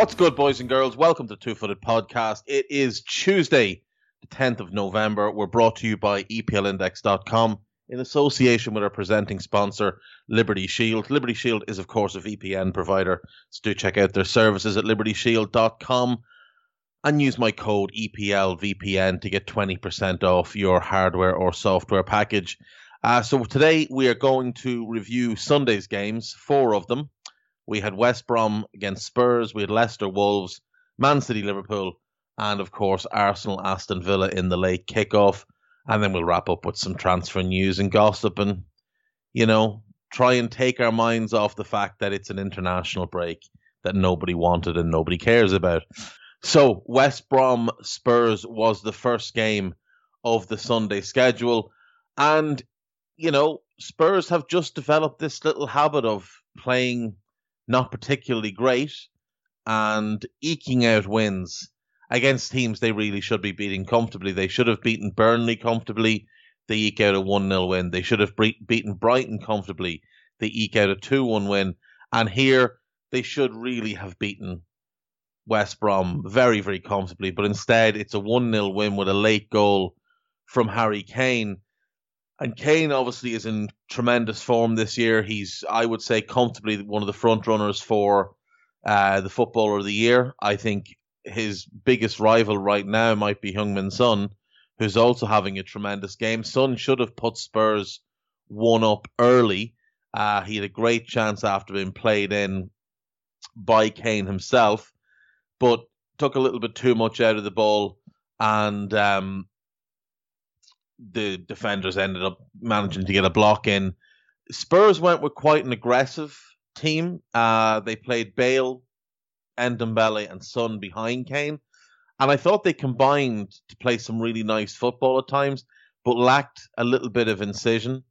What's good, boys and girls? Welcome to Two Footed Podcast. It is Tuesday, the 10th of November. We're brought to you by EPLindex.com in association with our presenting sponsor, Liberty Shield. Liberty Shield is, of course, a VPN provider, so do check out their services at libertyshield.com and use my code EPLVPN to get 20% off your hardware or software package. Uh, so today we are going to review Sunday's games, four of them. We had West Brom against Spurs. We had Leicester Wolves, Man City Liverpool, and of course Arsenal Aston Villa in the late kickoff. And then we'll wrap up with some transfer news and gossip and, you know, try and take our minds off the fact that it's an international break that nobody wanted and nobody cares about. So, West Brom Spurs was the first game of the Sunday schedule. And, you know, Spurs have just developed this little habit of playing not particularly great and eking out wins against teams they really should be beating comfortably. They should have beaten Burnley comfortably. They eke out a 1 0 win. They should have beaten Brighton comfortably. They eke out a 2 1 win. And here they should really have beaten West Brom very, very comfortably. But instead, it's a 1 0 win with a late goal from Harry Kane. And Kane obviously is in tremendous form this year. He's, I would say, comfortably one of the front runners for uh, the Footballer of the Year. I think his biggest rival right now might be Heung-min Son, who's also having a tremendous game. Son should have put Spurs one up early. Uh, he had a great chance after being played in by Kane himself, but took a little bit too much out of the ball and um, the defenders ended up managing to get a block in. Spurs went with quite an aggressive team. Uh, they played Bale, Ndombele, and Son behind Kane. And I thought they combined to play some really nice football at times, but lacked a little bit of incision.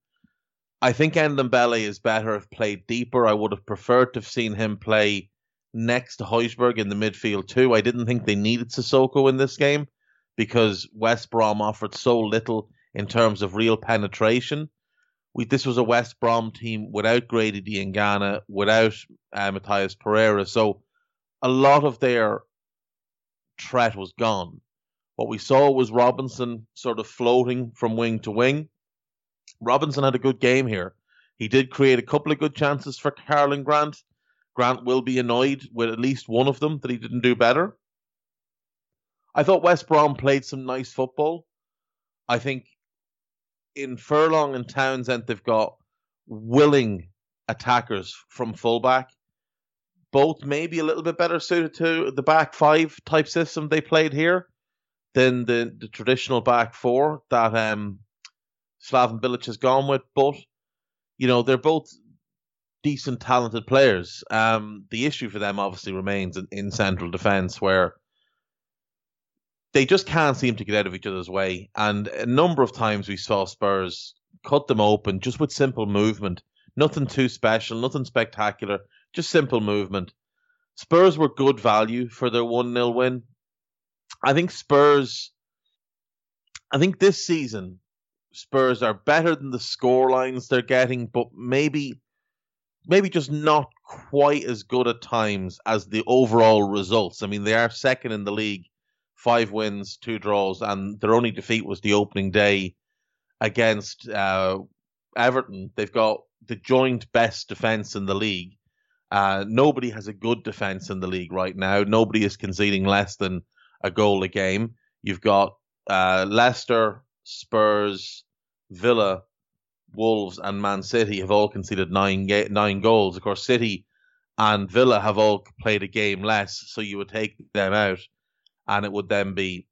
I think Ndombele is better if played deeper. I would have preferred to have seen him play next to Højbjerg in the midfield too. I didn't think they needed Sissoko in this game because West Brom offered so little in terms of real penetration. We, this was a West Brom team without Grady Diangana, without uh, Matheus Pereira. So a lot of their threat was gone. What we saw was Robinson sort of floating from wing to wing. Robinson had a good game here. He did create a couple of good chances for Karlan Grant. Grant will be annoyed with at least one of them that he didn't do better. I thought West Brom played some nice football. I think in Furlong and Townsend, they've got willing attackers from fullback. Both maybe a little bit better suited to the back five type system they played here than the, the traditional back four that um, Slaven Bilic has gone with. But, you know, they're both decent, talented players. Um, the issue for them obviously remains in, in central defence where they just can't seem to get out of each other's way. And a number of times we saw Spurs cut them open just with simple movement. Nothing too special, nothing spectacular, just simple movement. Spurs were good value for their 1 0 win. I think Spurs, I think this season, Spurs are better than the score lines they're getting, but maybe, maybe just not quite as good at times as the overall results. I mean, they are second in the league five wins, two draws, and their only defeat was the opening day against uh, Everton. They've got the joint best defense in the league. Uh, nobody has a good defense in the league right now. Nobody is conceding less than a goal a game. You've got uh, Leicester, Spurs, Villa, Wolves, and Man City have all conceded nine ga- nine goals. Of course, City and Villa have all played a game less, so you would take them out and it would then be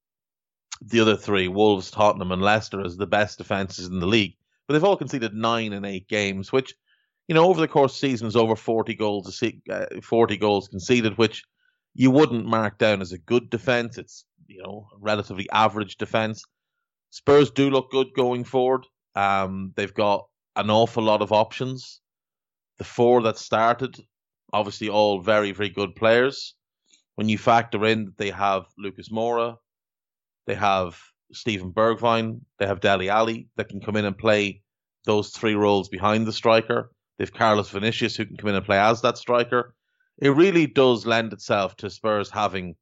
the other three, Wolves, Tottenham, and Leicester, as the best defenses in the league. But they've all conceded nine in eight games, which, you know, over the course of the season is over 40 goals, uh, 40 goals conceded, which you wouldn't mark down as a good defense. It's, you know, a relatively average defense. Spurs do look good going forward. Um, they've got an awful lot of options. The four that started, obviously, all very, very good players. When you factor in that they have Lucas Moura, they have Steven Bergwijn, they have Dele Alli that can come in and play those three roles behind the striker. They've Carlos Vinicius who can come in and play as that striker. It really does lend itself to Spurs having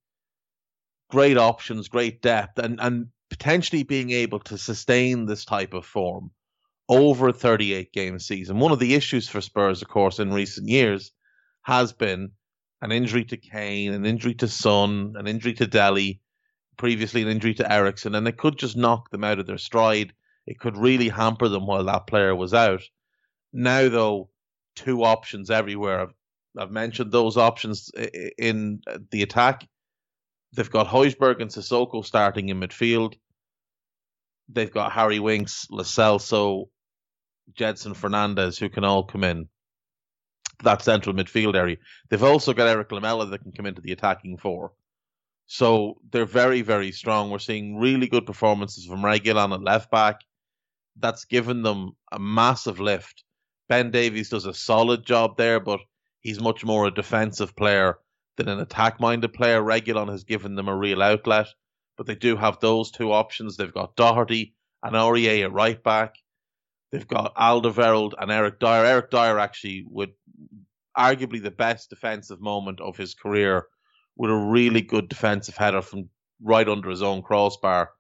great options, great depth, and, and potentially being able to sustain this type of form over a 38 game season. One of the issues for Spurs, of course, in recent years has been an injury to Kane, an injury to Son, an injury to Dele, previously an injury to Eriksen, and it could just knock them out of their stride. It could really hamper them while that player was out. Now, though, two options everywhere. I've, I've mentioned those options in the attack. They've got Højbjerg and Sissoko starting in midfield. They've got Harry Winks, Lascelles, Celso, Gedson Fernandes, who can all come in that central midfield area. They've also got Eric Lamela that can come into the attacking four. So they're very, very strong. We're seeing really good performances from Reguilon at left back. That's given them a massive lift. Ben Davies does a solid job there, but he's much more a defensive player than an attack minded player. Reguilon has given them a real outlet, but they do have those two options. They've got Doherty and Aurier at right back. They've got Alderweireld and Eric Dier. Eric Dier actually would arguably the best defensive moment of his career with a really good defensive header from right under his own crossbar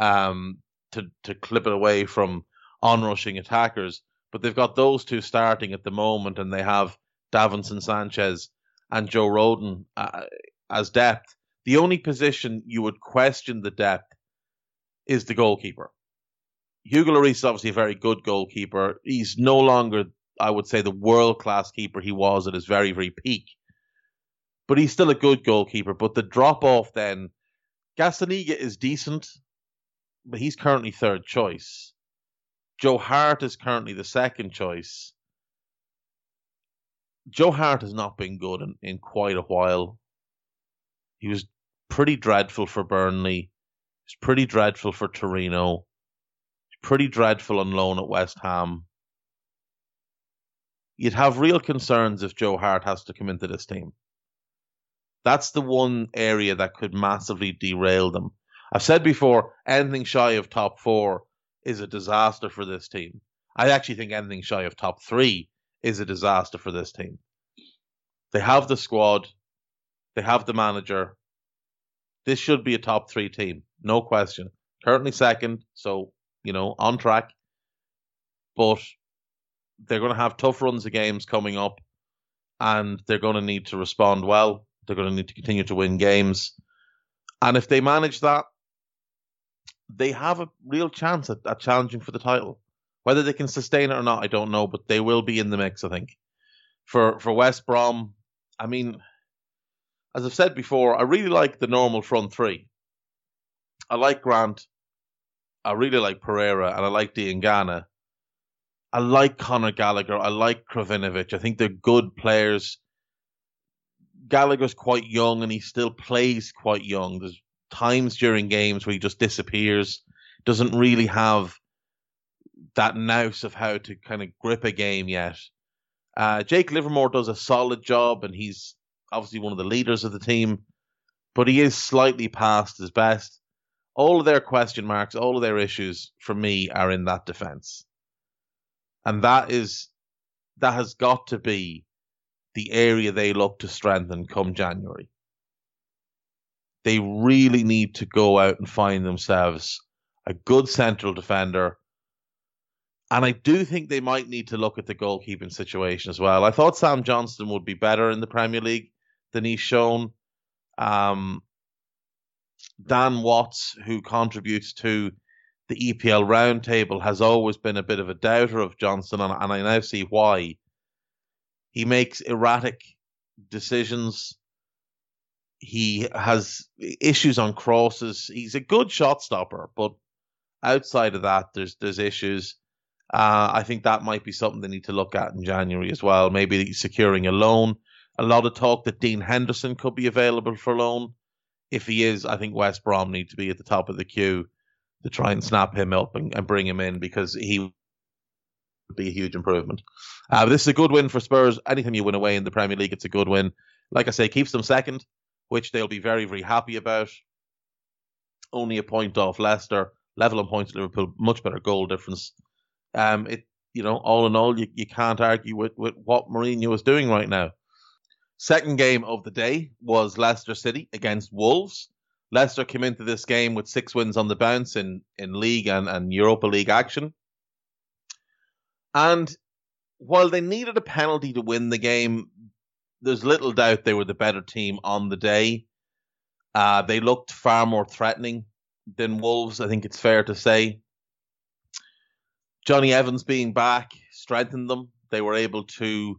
um, to to clip it away from onrushing attackers. But they've got those two starting at the moment, and they have Davinson Sanchez and Joe Rodon uh, as depth. The only position you would question the depth is the goalkeeper. Hugo Lloris is obviously a very good goalkeeper. He's no longer, I would say, the world class keeper he was at his very, very peak. But he's still a good goalkeeper. But the drop off then, Gazzaniga is decent, but he's currently third choice. Joe Hart is currently the second choice. Joe Hart has not been good in, in quite a while. He was pretty dreadful for Burnley. He was pretty dreadful for Torino pretty dreadful on loan at West Ham. You'd have real concerns if Joe Hart has to come into this team. That's the one area that could massively derail them. I've said before, anything shy of top four is a disaster for this team. I actually think anything shy of top three is a disaster for this team. They have the squad, they have the manager. This should be a top three team, no question. Currently second, so you know, on track. But they're going to have tough runs of games coming up, and they're going to need to respond well. They're going to need to continue to win games. And if they manage that, they have a real chance at, at challenging for the title. Whether they can sustain it or not, I don't know, but they will be in the mix, I think. For for West Brom, I mean, as I've said before, I really like the normal front three. I like Grant. I really like Pereira and I like Diangana. I like Conor Gallagher. I like Krovinovic. I think they're good players. Gallagher's quite young and he still plays quite young. There's times during games where he just disappears, doesn't really have that nous of how to kind of grip a game yet. Uh, Jake Livermore does a solid job and he's obviously one of the leaders of the team, but he is slightly past his best all of their question marks, all of their issues for me are in that defense. And that is that has got to be the area they look to strengthen come January. They really need to go out and find themselves a good central defender. And I do think they might need to look at the goalkeeping situation as well. I thought Sam Johnstone would be better in the Premier League than he's shown. Um, Dan Watts, who contributes to the EPL roundtable, has always been a bit of a doubter of Johnstone, and, and I now see why. He makes erratic decisions. he has issues on crosses. He's a good shot stopper, but outside of that, there's there's issues. Uh, I think that might be something they need to look at in January as well. Maybe securing a loan. A lot of talk that Dean Henderson could be available for loan. If he is, I think West Brom need to be at the top of the queue to try and snap him up and, and bring him in because he would be a huge improvement. Uh, this is a good win for Spurs. Anytime you win away in the Premier League, it's a good win. Like I say, keeps them second, which they'll be very, very happy about. Only a point off Leicester, level on points Liverpool, much better goal difference. Um, it you know, all in all, you, you can't argue with, with what Mourinho is doing right now. Second game of the day was Leicester City against Wolves. Leicester came into this game with six wins on the bounce in, in league and, and Europa League action. And while they needed a penalty to win the game, there's little doubt they were the better team on the day. Uh, they looked far more threatening than Wolves, I think it's fair to say. Jonny Evans being back strengthened them. They were able to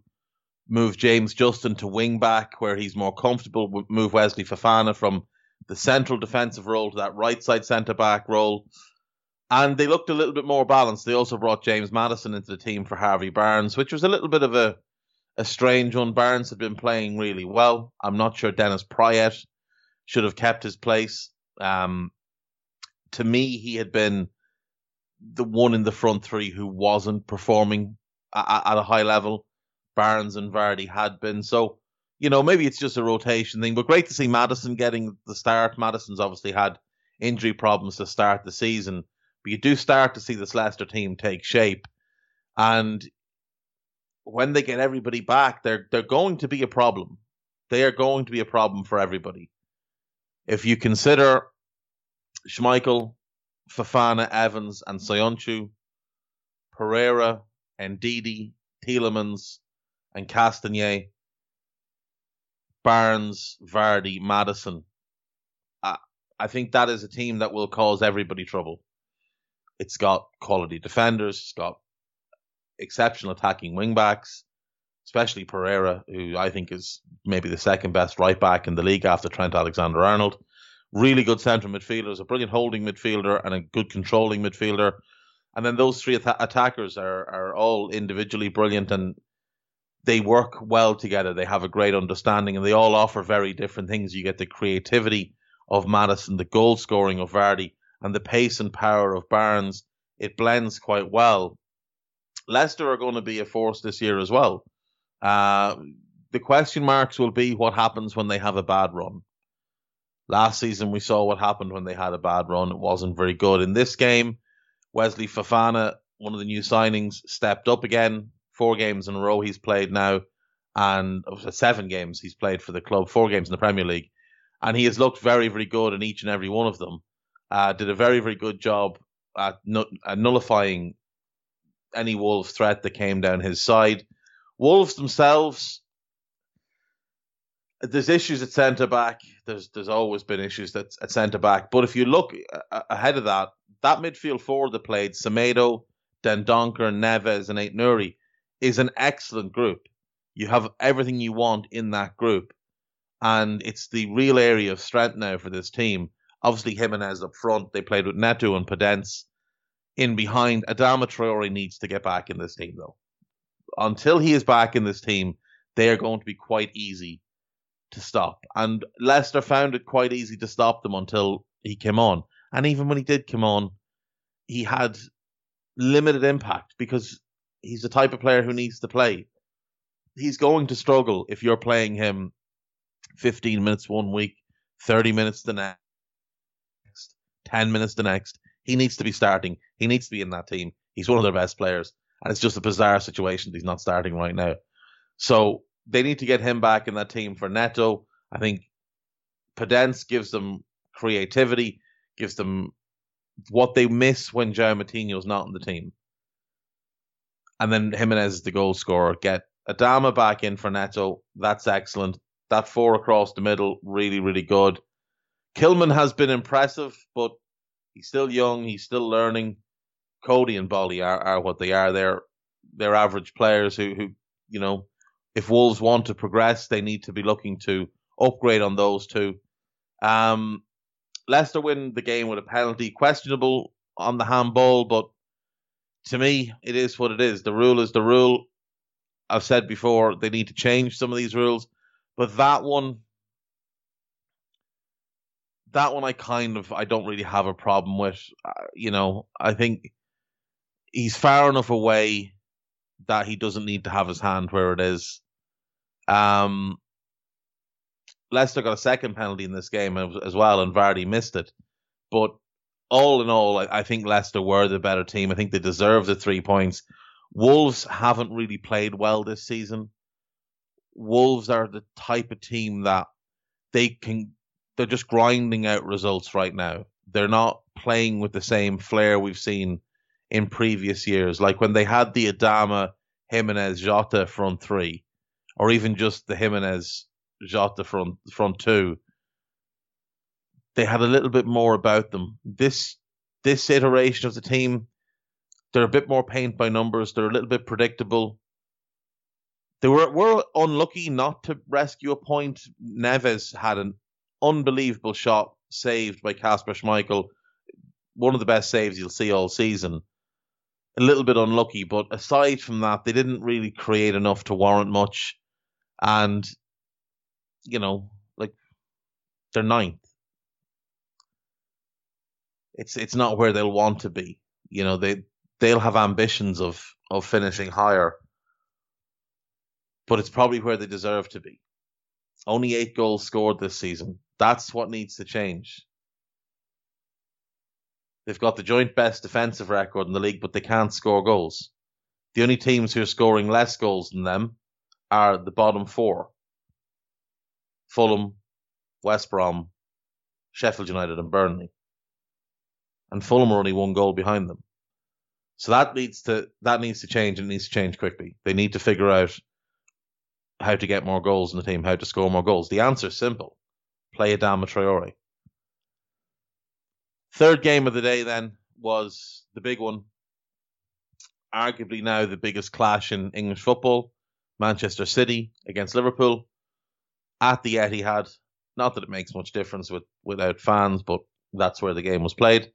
move James Justin to wing back where he's more comfortable, move Wesley Fofana from the central defensive role to that right side centre back role. And they looked a little bit more balanced. They also brought James Maddison into the team for Harvey Barnes, which was a little bit of a, a strange one. Barnes had been playing really well. I'm not sure Dennis Praet should have kept his place. Um, to me, he had been the one in the front three who wasn't performing at, at a high level. Barnes and Vardy had been. So, you know, maybe it's just a rotation thing, but great to see Maddison getting the start. Maddison's obviously had injury problems to start the season, but you do start to see this Leicester team take shape. And when they get everybody back, they're they're going to be a problem. They are going to be a problem for everybody. If you consider Schmeichel, Fofana, Evans, and Soyuncu, Pereira, Ndidi, Tielemans, and Castagne, Barnes, Vardy, Maddison. I, I think that is a team that will cause everybody trouble. It's got quality defenders, it's got exceptional attacking wingbacks, especially Pereira, who I think is maybe the second best right back in the league after Trent Alexander Arnold really good central midfielders, a brilliant holding midfielder, and a good controlling midfielder. And then those three at- attackers are are all individually brilliant and they work well together. They have a great understanding and they all offer very different things. You get the creativity of Maddison, the goal scoring of Vardy, and the pace and power of Barnes. It blends quite well. Leicester are going to be a force this year as well. Uh, the question marks will be what happens when they have a bad run. Last season, we saw what happened when they had a bad run. It wasn't very good. In this game, Wesley Fofana, one of the new signings, stepped up again. Four games in a row he's played now, and seven games he's played for the club, four games in the Premier League. And he has looked very, very good in each and every one of them. Uh, did a very, very good job at, at nullifying any Wolves threat that came down his side. Wolves themselves, there's issues at centre back. There's there's always been issues at, at centre back. But if you look ahead of that, that midfield four that played Semedo, Dendoncker, Neves, and Aït-Nouri is an excellent group. You have everything you want in that group, and it's the real area of strength now for this team. Obviously, Jimenez up front. They played with Neto and Podence in behind. Adama Traore needs to get back in this team though. Until he is back in this team, they are going to be quite easy to stop. And Leicester found it quite easy to stop them until he came on. And even when he did come on, he had limited impact because he's the type of player who needs to play. He's going to struggle if you're playing him 15 minutes one week, 30 minutes the next, 10 minutes the next. He needs to be starting. He needs to be in that team. He's one of their best players. And it's just a bizarre situation that he's not starting right now. So they need to get him back in that team for Neto. I think Podence gives them creativity, gives them what they miss when João Moutinho's not in the team. And then Jimenez is the goal scorer. Get Adama back in for Neto. That's excellent. That four across the middle, really, really good. Kilman has been impressive, but he's still young. He's still learning. Coady and Boly are, are what they are. They're they're average players who, who you know if Wolves want to progress, they need to be looking to upgrade on those two. Um, Leicester win the game with a penalty, questionable on the handball, but to me, it is what it is. The rule is the rule. I've said before they need to change some of these rules, but that one, that one, I kind of I don't really have a problem with. Uh, you know, I think he's far enough away that he doesn't need to have his hand where it is. Um, Leicester got a second penalty in this game as well, and Vardy missed it. But all in all, I, I think Leicester were the better team. I think they deserve the three points. Wolves haven't really played well this season. Wolves are the type of team that they can they're just grinding out results right now. They're not playing with the same flair we've seen in previous years. Like when they had the Adama, Jimenez, Jota front three, or even just the Jimenez, Jota front front two they had a little bit more about them. This this iteration of the team, they're a bit more paint by numbers. They're a little bit predictable. They were were unlucky not to rescue a point. Neves had an unbelievable shot saved by Kasper Schmeichel, one of the best saves you'll see all season. A little bit unlucky, but aside from that, they didn't really create enough to warrant much. And you know, like they're ninth it's it's not where they'll want to be. You know, they they'll have ambitions of of finishing higher, but it's probably where they deserve to be. Only eight goals scored this season. That's what needs to change. They've got the joint best defensive record in the league, but they can't score goals. The only teams who are scoring less goals than them are the bottom four Fulham, West Brom, Sheffield United, and Burnley and Fulham are only one goal behind them. So that needs to that needs to change and it needs to change quickly. They need to figure out how to get more goals in the team, how to score more goals. The answer is simple. Play Adama Traore. Third game of the day then was the big one. Arguably now the biggest clash in English football. Manchester City against Liverpool at the Etihad. Not that it makes much difference with without fans, but that's where the game was played.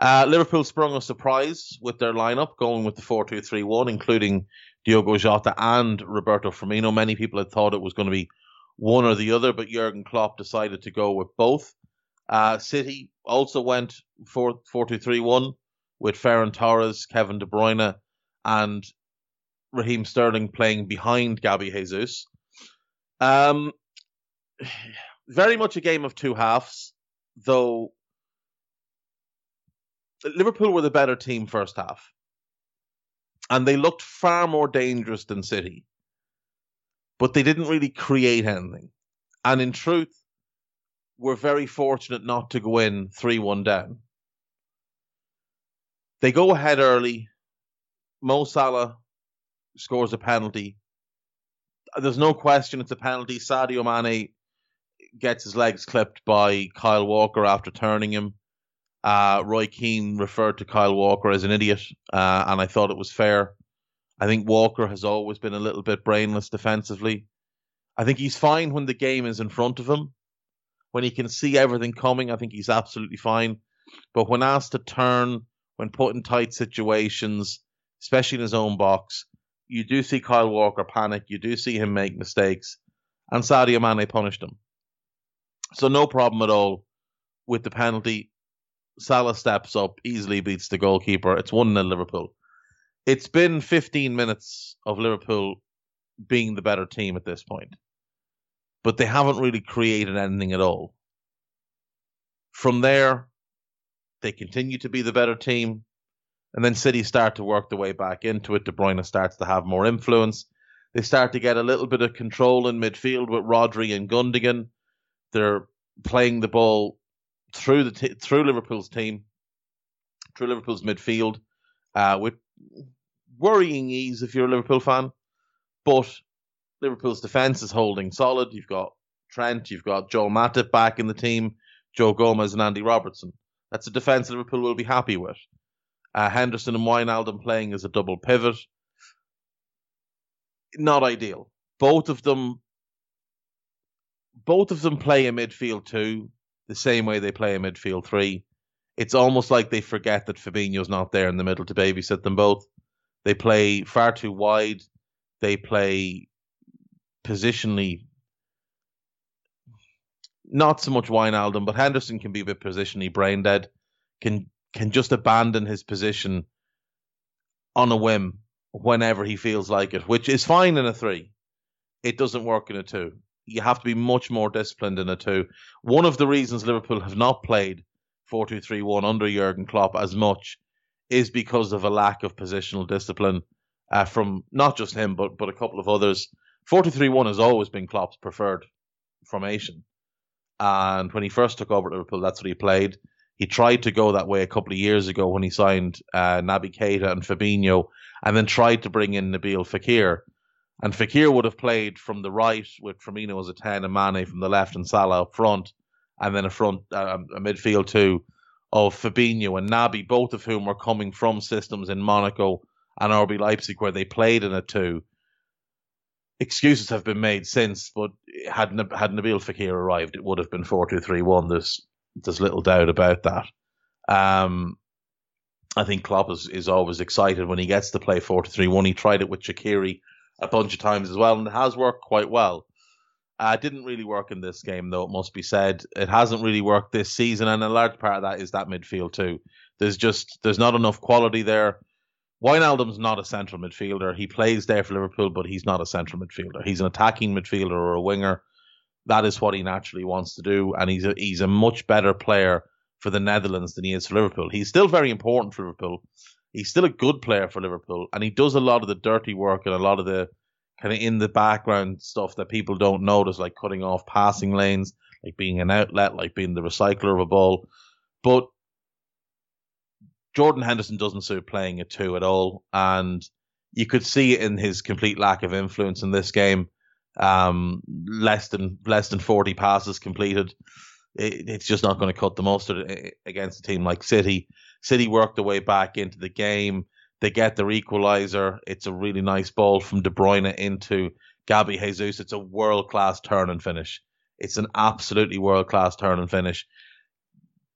Uh, Liverpool sprung a surprise with their lineup, going with the 4 2 3 1, including Diogo Jota and Roberto Firmino. Many people had thought it was going to be one or the other, but Jurgen Klopp decided to go with both. Uh, City also went 4 2 3 1 with Ferran Torres, Kevin De Bruyne, and Raheem Sterling playing behind Gabby Jesus. Um, very much a game of two halves, though Liverpool were the better team first half. And they looked far more dangerous than City. But they didn't really create anything. And in truth, we're very fortunate not to go in 3 1 down. They go ahead early. Mo Salah scores a penalty. There's no question it's a penalty. Sadio Mane gets his legs clipped by Kyle Walker after turning him. Uh, Roy Keane referred to Kyle Walker as an idiot, uh, and I thought it was fair. I think Walker has always been a little bit brainless defensively. I think he's fine when the game is in front of him. When he can see everything coming, I think he's absolutely fine. But when asked to turn, when put in tight situations, especially in his own box, you do see Kyle Walker panic. You do see him make mistakes. And Sadio Mane punished him. So no problem at all with the penalty. Salah steps up, easily beats the goalkeeper. It's 1 0 Liverpool. It's been 15 minutes of Liverpool being the better team at this point, but they haven't really created anything at all. From there, they continue to be the better team, and then City start to work their way back into it. De Bruyne starts to have more influence. They start to get a little bit of control in midfield with Rodri and Gundogan. They're playing the ball through the t- through Liverpool's team, through Liverpool's midfield, uh, with worrying ease if you're a Liverpool fan. But Liverpool's defense is holding solid. You've got Trent, you've got Joel Matip back in the team, Joe Gomez and Andy Robertson. That's a defense Liverpool will be happy with. Uh, Henderson and Wijnaldum playing as a double pivot. Not ideal. Both of them both of them play a midfield two, the same way they play a midfield three. It's almost like they forget that Fabinho's not there in the middle to babysit them both. They play far too wide. They play positionally not so much Wijnaldum, but Henderson can be a bit positionally brain dead. Can can just abandon his position on a whim whenever he feels like it, which is fine in a three. It doesn't work in a two. You have to be much more disciplined in a two. One of the reasons Liverpool have not played 4 2 3 1 under Jurgen Klopp as much is because of a lack of positional discipline uh, from not just him, but, but a couple of others. 4 2 3 1 has always been Klopp's preferred formation. And when he first took over Liverpool, that's what he played. He tried to go that way a couple of years ago when he signed uh, Naby Keita and Fabinho, and then tried to bring in Nabil Fekir. And Fekir would have played from the right with Firmino as a 10 and Mane from the left and Salah up front, and then a front, uh, a midfield two of Fabinho and Naby, both of whom were coming from systems in Monaco and RB Leipzig where they played in a two. Excuses have been made since, but had had Nabil Fekir arrived, it would have been four two three one. There's there's little doubt about that. Um, I think Klopp is, is always excited when he gets to play 4 3 1. He tried it with Shaqiri a bunch of times as well, and it has worked quite well. Uh, didn't really work in this game, though, it must be said. It hasn't really worked this season, and a large part of that is that midfield, too. There's just there's not enough quality there. Wijnaldum's not a central midfielder. He plays there for Liverpool, but he's not a central midfielder. He's an attacking midfielder or a winger that is what he naturally wants to do, and he's a, he's a much better player for the Netherlands than he is for Liverpool. He's still very important for Liverpool. He's still a good player for Liverpool, and he does a lot of the dirty work and a lot of the kind of in the background stuff that people don't notice, like cutting off passing lanes, like being an outlet, like being the recycler of a ball. But Jordan Henderson doesn't suit playing a two at all, and you could see it in his complete lack of influence in this game um, less than less than 40 passes completed. It, it's just not going to cut the mustard against a team like City. City work their way back into the game. They get their equalizer. It's a really nice ball from De Bruyne into Gabby Jesus. It's a world class turn and finish. It's an absolutely world class turn and finish.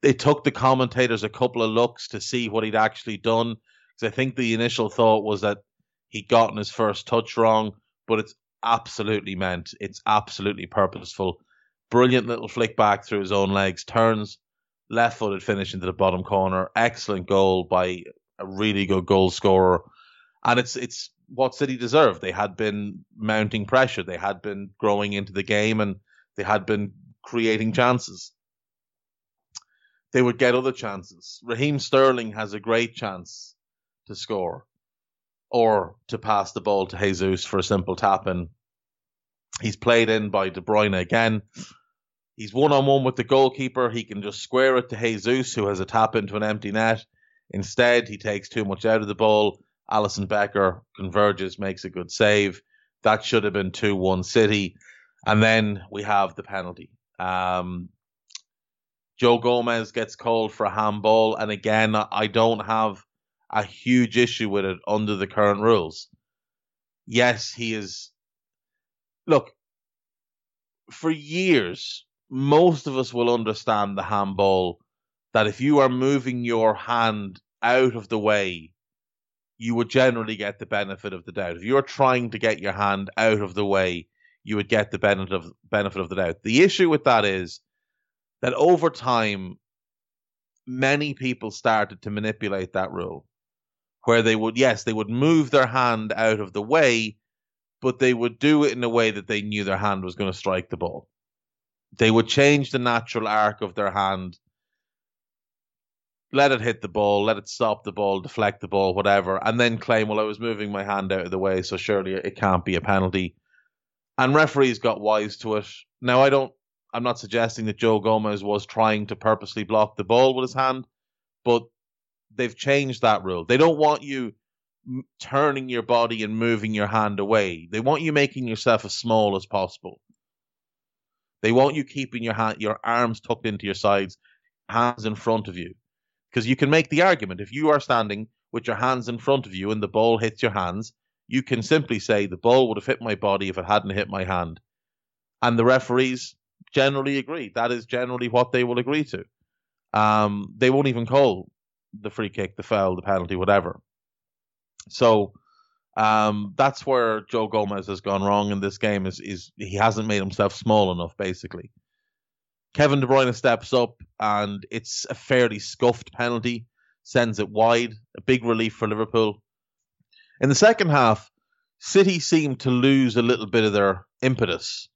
It took the commentators a couple of looks to see what he'd actually done. Because I think the initial thought was that he'd gotten his first touch wrong, but it's absolutely meant. It's absolutely purposeful. Brilliant little flick back through his own legs, turns left footed finish into the bottom corner. Excellent goal by a really good goal scorer. And it's it's what City deserved. They had been mounting pressure. They had been growing into the game and they had been creating chances. They would get other chances. Raheem Sterling has a great chance to score or to pass the ball to Jesus for a simple tap in. He's played in by De Bruyne again. He's one on one with the goalkeeper. He can just square it to Jesus, who has a tap into an empty net. Instead, he takes too much out of the ball. Alisson Becker converges, makes a good save. That should have been 2 1 City. And then we have the penalty. Um, Joe Gomez gets called for a handball. And again, I don't have a huge issue with it under the current rules. Yes, he is. Look, for years, most of us will understand the handball that if you are moving your hand out of the way, you would generally get the benefit of the doubt. If you're trying to get your hand out of the way, you would get the benefit of benefit of the doubt. The issue with that is that over time, many people started to manipulate that rule where they would, yes, they would move their hand out of the way, but they would do it in a way that they knew their hand was going to strike the ball. They would change the natural arc of their hand, let it hit the ball, let it stop the ball, deflect the ball, whatever, and then claim, well, I was moving my hand out of the way, so surely it can't be a penalty. And referees got wise to it. Now, I don't, I'm not suggesting that Joe Gomez was trying to purposely block the ball with his hand, but they've changed that rule. They don't want you turning your body and moving your hand away. They want you making yourself as small as possible. They want you keeping your hand, your arms tucked into your sides, hands in front of you, because you can make the argument if you are standing with your hands in front of you and the ball hits your hands, you can simply say the ball would have hit my body if it hadn't hit my hand. And the referees, generally agree. That is generally what they will agree to. Um, they won't even call the free kick, the foul, the penalty, whatever. So um, that's where Joe Gomez has gone wrong in this game. Is is he hasn't made himself small enough, basically. Kevin De Bruyne steps up, and it's a fairly scuffed penalty, sends it wide. A big relief for Liverpool. In the second half, City seemed to lose a little bit of their impetus.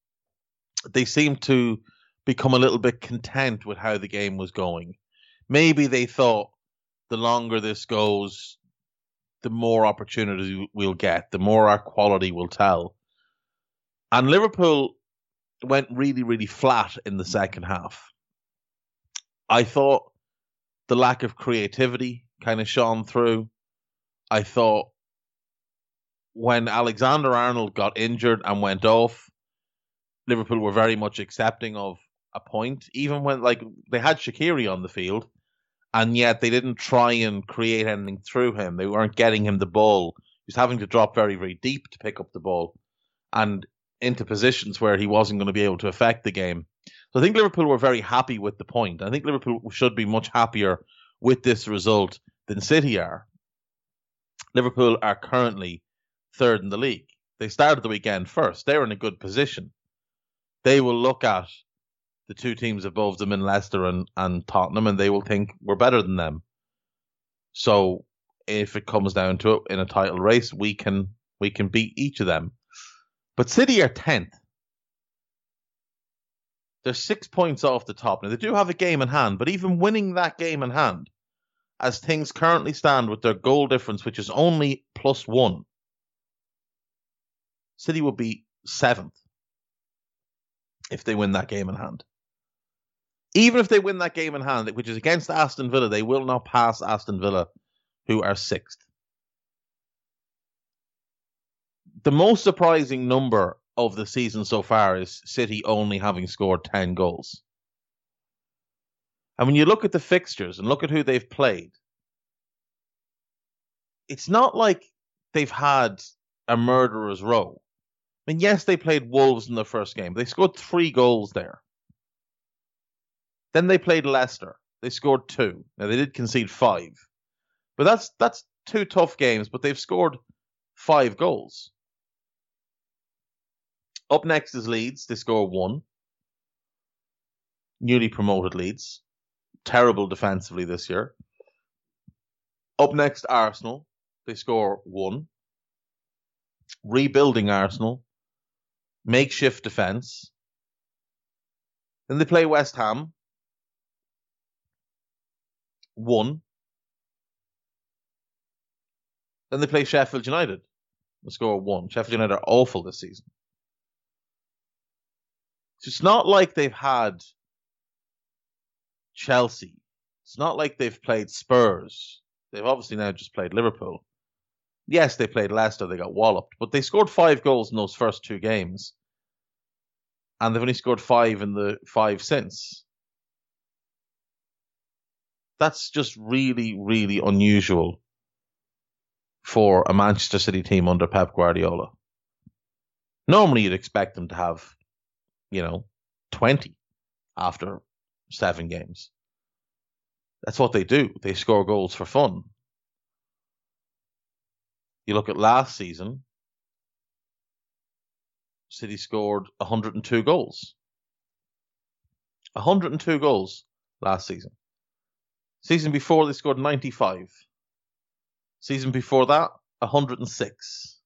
They seemed to become a little bit content with how the game was going. Maybe they thought the longer this goes, the more opportunity we'll get, the more our quality will tell. And Liverpool went really, really flat in the second half. I thought the lack of creativity kind of shone through. I thought when Alexander Arnold got injured and went off, Liverpool were very much accepting of a point, even when like they had Shaqiri on the field, and yet they didn't try and create anything through him. They weren't getting him the ball. He was having to drop very, very deep to pick up the ball, and into positions where he wasn't going to be able to affect the game. So I think Liverpool were very happy with the point. I think Liverpool should be much happier with this result than City are. Liverpool are currently third in the league. They started the weekend first. They're in a good position. They will look at the two teams above them in Leicester and, and Tottenham and they will think we're better than them. So if it comes down to it in a title race, we can we can beat each of them. But City are tenth. They're six points off the top. Now they do have a game in hand, but even winning that game in hand, as things currently stand with their goal difference, which is only plus one, City will be seventh if they win that game in hand. Even if they win that game in hand, which is against Aston Villa, they will not pass Aston Villa, who are sixth. The most surprising number of the season so far is City only having scored 10 goals. And when you look at the fixtures and look at who they've played, it's not like they've had a murderer's row. I mean, yes, they played Wolves in the first game. They scored three goals there. Then they played Leicester. They scored two. Now they did concede five, but that's that's two tough games. But they've scored five goals. Up next is Leeds. They score one. Newly promoted Leeds. Terrible defensively this year. Up next, Arsenal. They score one. Rebuilding Arsenal makeshift defense. Then they play West Ham. One. Then they play Sheffield United. The score one. Sheffield United are awful this season. So it's not like they've had Chelsea. It's not like they've played Spurs. They've obviously now just played Liverpool. Yes, they played Leicester, they got walloped, but they scored five goals in those first two games and they've only scored five in the five since. That's just really, really unusual for a Manchester City team under Pep Guardiola. Normally, you'd expect them to have, you know, 20 after seven games. That's what they do. They score goals for fun. You look at last season, City scored 102 goals. 102 goals last season. Season before they scored 95. Season before that, 106.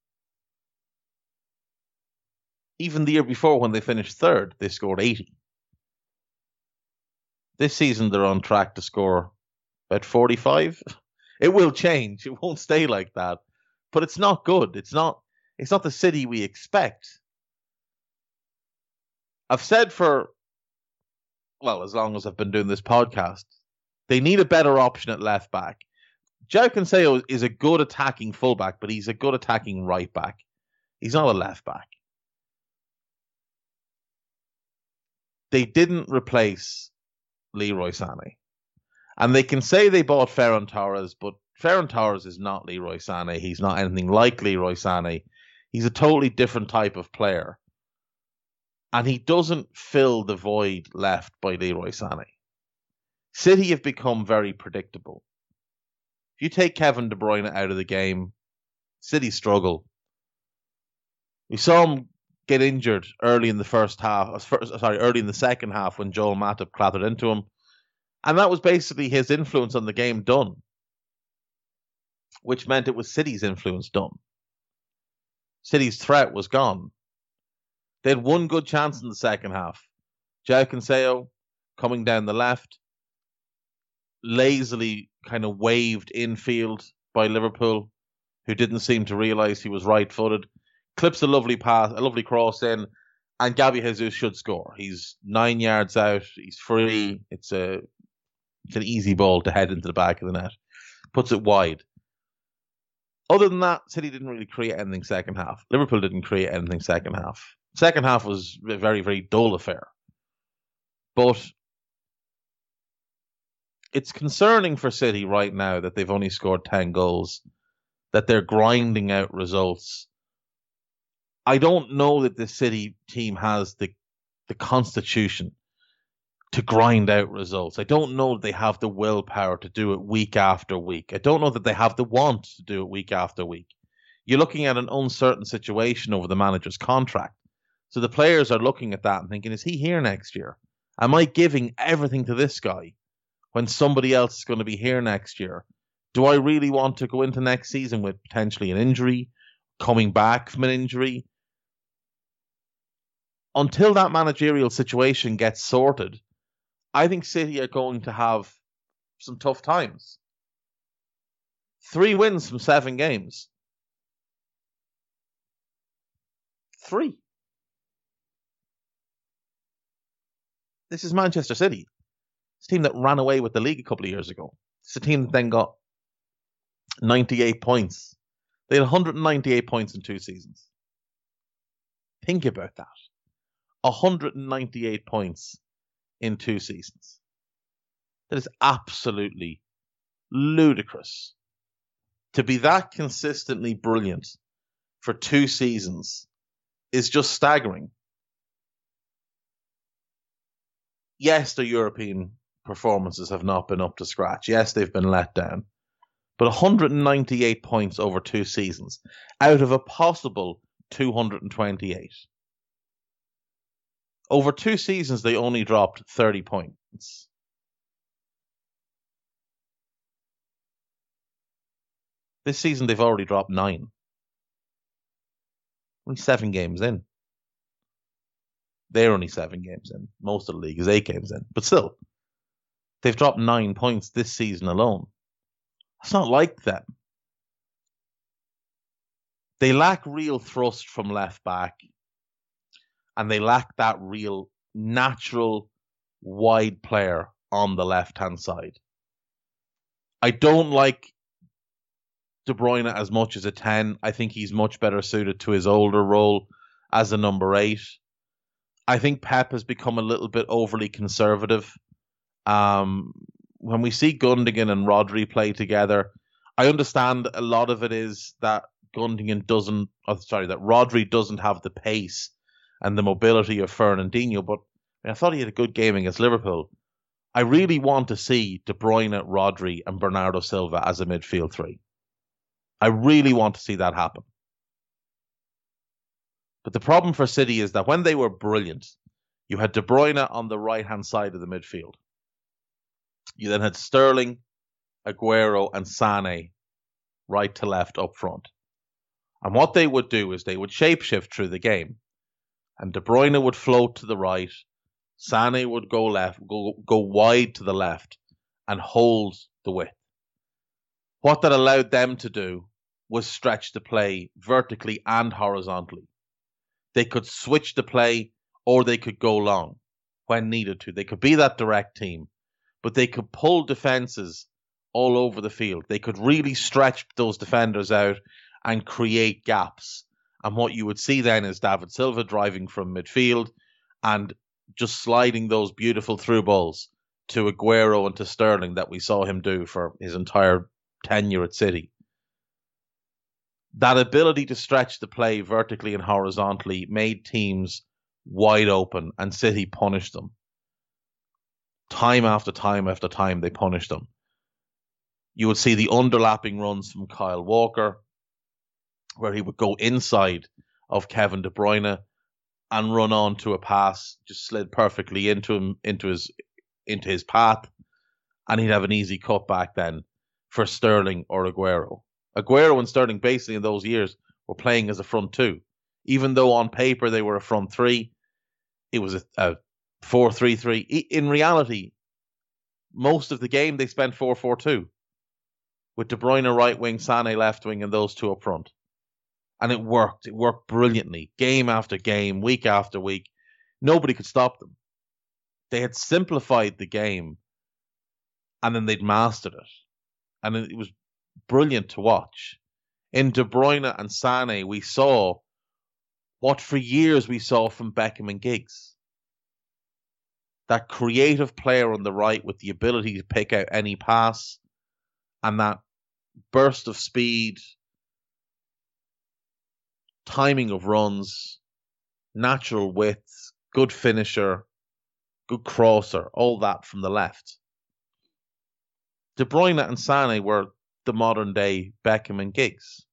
Even the year before when they finished third, they scored 80. This season they're on track to score about 45. It will change. It won't stay like that. But it's not good. It's not it's not the city we expect. I've said for well, as long as I've been doing this podcast, they need a better option at left back. João Cancelo is a good attacking fullback, but he's a good attacking right back. He's not a left back. They didn't replace Leroy Sané. And they can say they bought Ferran Torres, but Ferran Torres is not Leroy Sané. He's not anything like Leroy Sané. He's a totally different type of player. and he doesn't fill the void left by Leroy Sané. City have become very predictable. If you take Kevin De Bruyne out of the game, City struggle. We saw him get injured early in the first half, uh, sorry, early in the second half when Joel Matip clattered into him. And that was basically his influence on the game done, which meant it was City's influence done. City's threat was gone. They had one good chance in the second half. João Cancelo coming down the left, lazily kind of waved infield by Liverpool, who didn't seem to realise he was right footed. Clips a lovely pass, a lovely cross in, and Gabby Jesus should score. He's nine yards out, he's free. It's a it's an easy ball to head into the back of the net. Puts it wide. Other than that, City didn't really create anything second half. Liverpool didn't create anything second half. Second half was a very, very dull affair. But it's concerning for City right now that they've only scored 10 goals, that they're grinding out results. I don't know that the City team has the the constitution to grind out results. I don't know that they have the willpower to do it week after week. I don't know that they have the want to do it week after week. You're looking at an uncertain situation over the manager's contract. So the players are looking at that and thinking, is he here next year? Am I giving everything to this guy when somebody else is going to be here next year? Do I really want to go into next season with potentially an injury, coming back from an injury? Until that managerial situation gets sorted, I think City are going to have some tough times. Three wins from seven games. Three. This is Manchester City. It's a team that ran away with the league a couple of years ago. It's a team that then got 98 points. They had 198 points in two seasons. Think about that. 198 points in two seasons. That is absolutely ludicrous. To be that consistently brilliant for two seasons is just staggering. yes, the European performances have not been up to scratch. Yes, they've been let down. But 198 points over two seasons out of a possible 228. Over two seasons, they only dropped 30 points. This season, they've already dropped nine. Only seven games in. They're only seven games in. Most of the league is eight games in. But still, they've dropped nine points this season alone. It's not like them. They lack real thrust from left back, and they lack that real natural wide player on the left hand side. I don't like De Bruyne as much as a 10. I think he's much better suited to his older role as a number 8. I think Pep has become a little bit overly conservative. Um, when we see Gundogan and Rodri play together, I understand a lot of it is that Gundogan doesn't, oh, sorry, that Rodri doesn't have the pace and the mobility of Fernandinho, but I, mean, I thought he had a good game against Liverpool. I really want to see De Bruyne, Rodri, and Bernardo Silva as a midfield three. I really want to see that happen. But the problem for City is that when they were brilliant, you had De Bruyne on the right hand side of the midfield. You then had Sterling, Aguero, and Sane right to left up front. And what they would do is they would shapeshift through the game. And De Bruyne would float to the right, Sane would go left, go, go wide to the left, and hold the width. What that allowed them to do was stretch the play vertically and horizontally. They could switch the play or they could go long when needed to. They could be that direct team, but they could pull defenses all over the field. They could really stretch those defenders out and create gaps. And what you would see then is David Silva driving from midfield and just sliding those beautiful through balls to Aguero and to Sterling that we saw him do for his entire tenure at City that ability to stretch the play vertically and horizontally made teams wide open, and City punished them. Time after time after time, they punished them. You would see the underlapping runs from Kyle Walker, where he would go inside of Kevin De Bruyne and run on to a pass, just slid perfectly into him, into his, into his path, and he'd have an easy cut back then for Sterling or Aguero. Aguero and Sterling basically in those years were playing as a front two. Even though on paper they were a front three, it was a, a 4 3 3. In reality, most of the game they spent 4 4 2 with De Bruyne right wing, Sane left wing, and those two up front. And it worked. It worked brilliantly, game after game, week after week. Nobody could stop them. They had simplified the game and then they'd mastered it. And it was brilliant to watch. In De Bruyne and Sane, we saw what for years we saw from Beckham and Giggs. That creative player on the right with the ability to pick out any pass and that burst of speed, timing of runs, natural width, good finisher, good crosser, all that from the left. De Bruyne and Sane were the modern day Beckham and Giggs.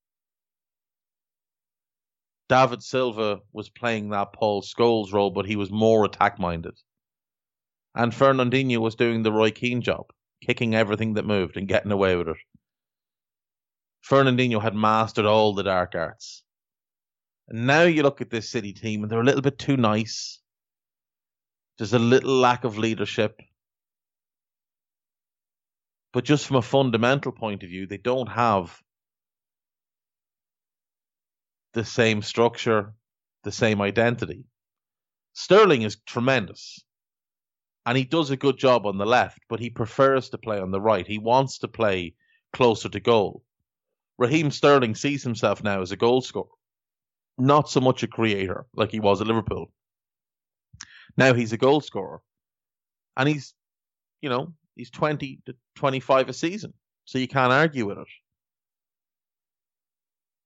David Silva was playing that Paul Scholes role, but he was more attack minded. And Fernandinho was doing the Roy Keane job, kicking everything that moved and getting away with it. Fernandinho had mastered all the dark arts. And now you look at this City team and they're a little bit too nice. There's a little lack of leadership. But just from a fundamental point of view, they don't have the same structure, the same identity. Sterling is tremendous. And he does a good job on the left, but he prefers to play on the right. He wants to play closer to goal. Raheem Sterling sees himself now as a goal scorer, not so much a creator like he was at Liverpool. Now he's a goal scorer. And he's, you know, he's 20 to 25 a season. So you can't argue with it.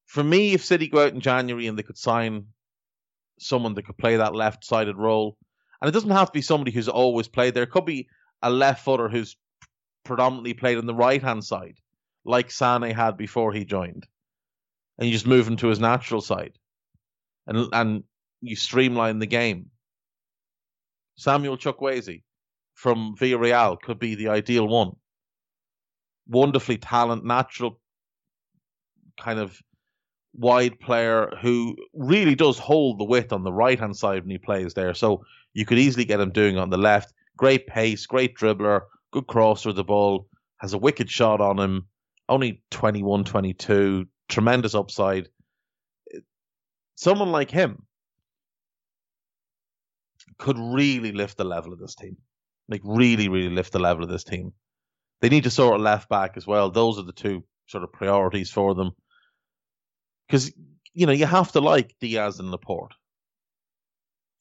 For me, if City go out in January and they could sign someone that could play that left sided role, and it doesn't have to be somebody who's always played there, it could be a left footer who's predominantly played on the right hand side, like Sane had before he joined. And you just move him to his natural side. And and you streamline the game. Samuel Chukwueze from Villarreal could be the ideal one. Wonderfully talented, natural kind of wide player who really does hold the width on the right hand side when he plays there. So you could easily get him doing on the left. Great pace, great dribbler, good crosser of the ball, has a wicked shot on him. Only 21, 22, tremendous upside. Someone like him could really lift the level of this team. Like really, really lift the level of this team. They need to sort of left back as well. Those are the two sort of priorities for them because you know you have to like Diaz and Laporte.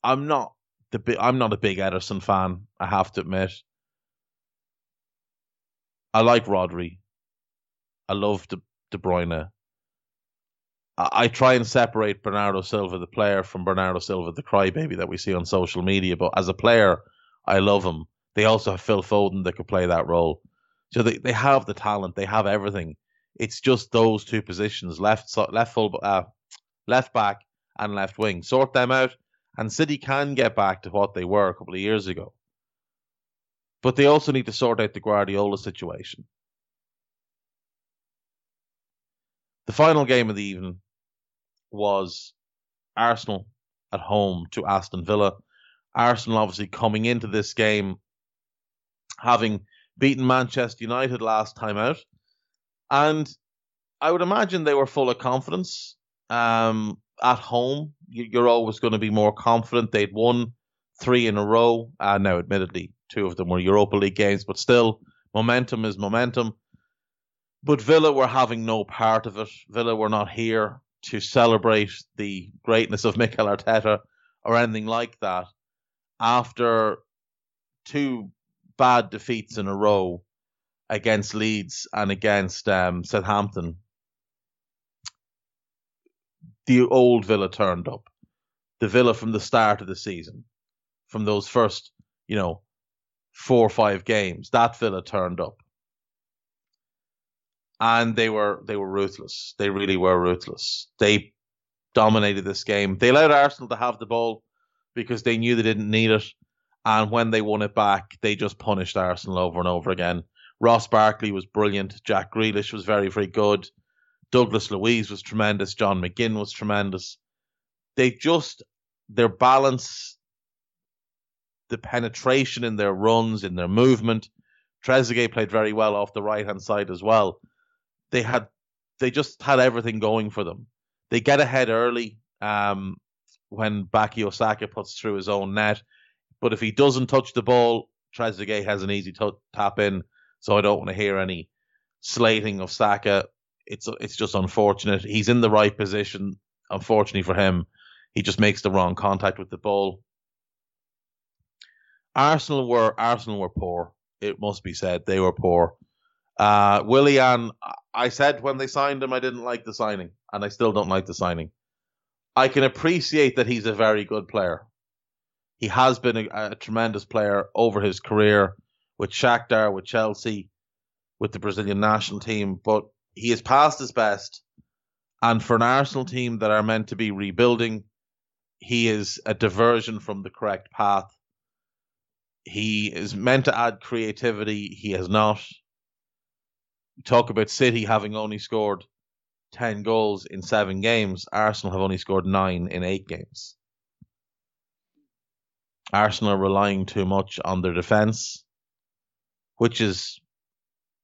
I'm not the big, I'm not a big Ederson fan. I have to admit. I like Rodri. I love De, De Bruyne. I, I try and separate Bernardo Silva, the player, from Bernardo Silva, the crybaby that we see on social media. But as a player, I love him. They also have Phil Foden that could play that role. So they, they have the talent, they have everything. It's just those two positions, left left full, uh, left back and left wing. Sort them out, and City can get back to what they were a couple of years ago. But they also need to sort out the Guardiola situation. The final game of the evening was Arsenal at home to Aston Villa. Arsenal obviously coming into this game having beaten Manchester United last time out. And I would imagine they were full of confidence. Um, at home, you're always going to be more confident. They'd won three in a row. Uh, now, admittedly, two of them were Europa League games, but still, momentum is momentum. But Villa were having no part of it. Villa were not here to celebrate the greatness of Mikel Arteta or anything like that. After two bad defeats in a row against Leeds and against um, Southampton, the old Villa turned up. the Villa from the start of the season, from those first, you know, four or five games. That Villa turned up. And they were they were ruthless. They really were ruthless. They dominated this game. They allowed Arsenal to have the ball because they knew they didn't need it. And when they won it back, they just punished Arsenal over and over again. Ross Barkley was brilliant. Jack Grealish was very, very good. Douglas Luiz was tremendous. John McGinn was tremendous. They just, their balance, the penetration in their runs, in their movement. Trezeguet played very well off the right hand side as well. They had, they just had everything going for them. They get ahead early um, when Bukayo Saka puts through his own net. But if he doesn't touch the ball, Trezeguet has an easy t- tap in. So I don't want to hear any slating of Saka. It's it's just unfortunate. He's in the right position. Unfortunately for him, he just makes the wrong contact with the ball. Arsenal were Arsenal were poor. It must be said they were poor. Uh, Willian, I said when they signed him, I didn't like the signing, and I still don't like the signing. I can appreciate that he's a very good player. He has been a, a tremendous player over his career with Shakhtar, with Chelsea, with the Brazilian national team, but he has passed his best. And for an Arsenal team that are meant to be rebuilding, he is a diversion from the correct path. He is meant to add creativity. He has not. Talk about City having only scored 10 goals in seven games. Arsenal have only scored nine in eight games. Arsenal are relying too much on their defence, which is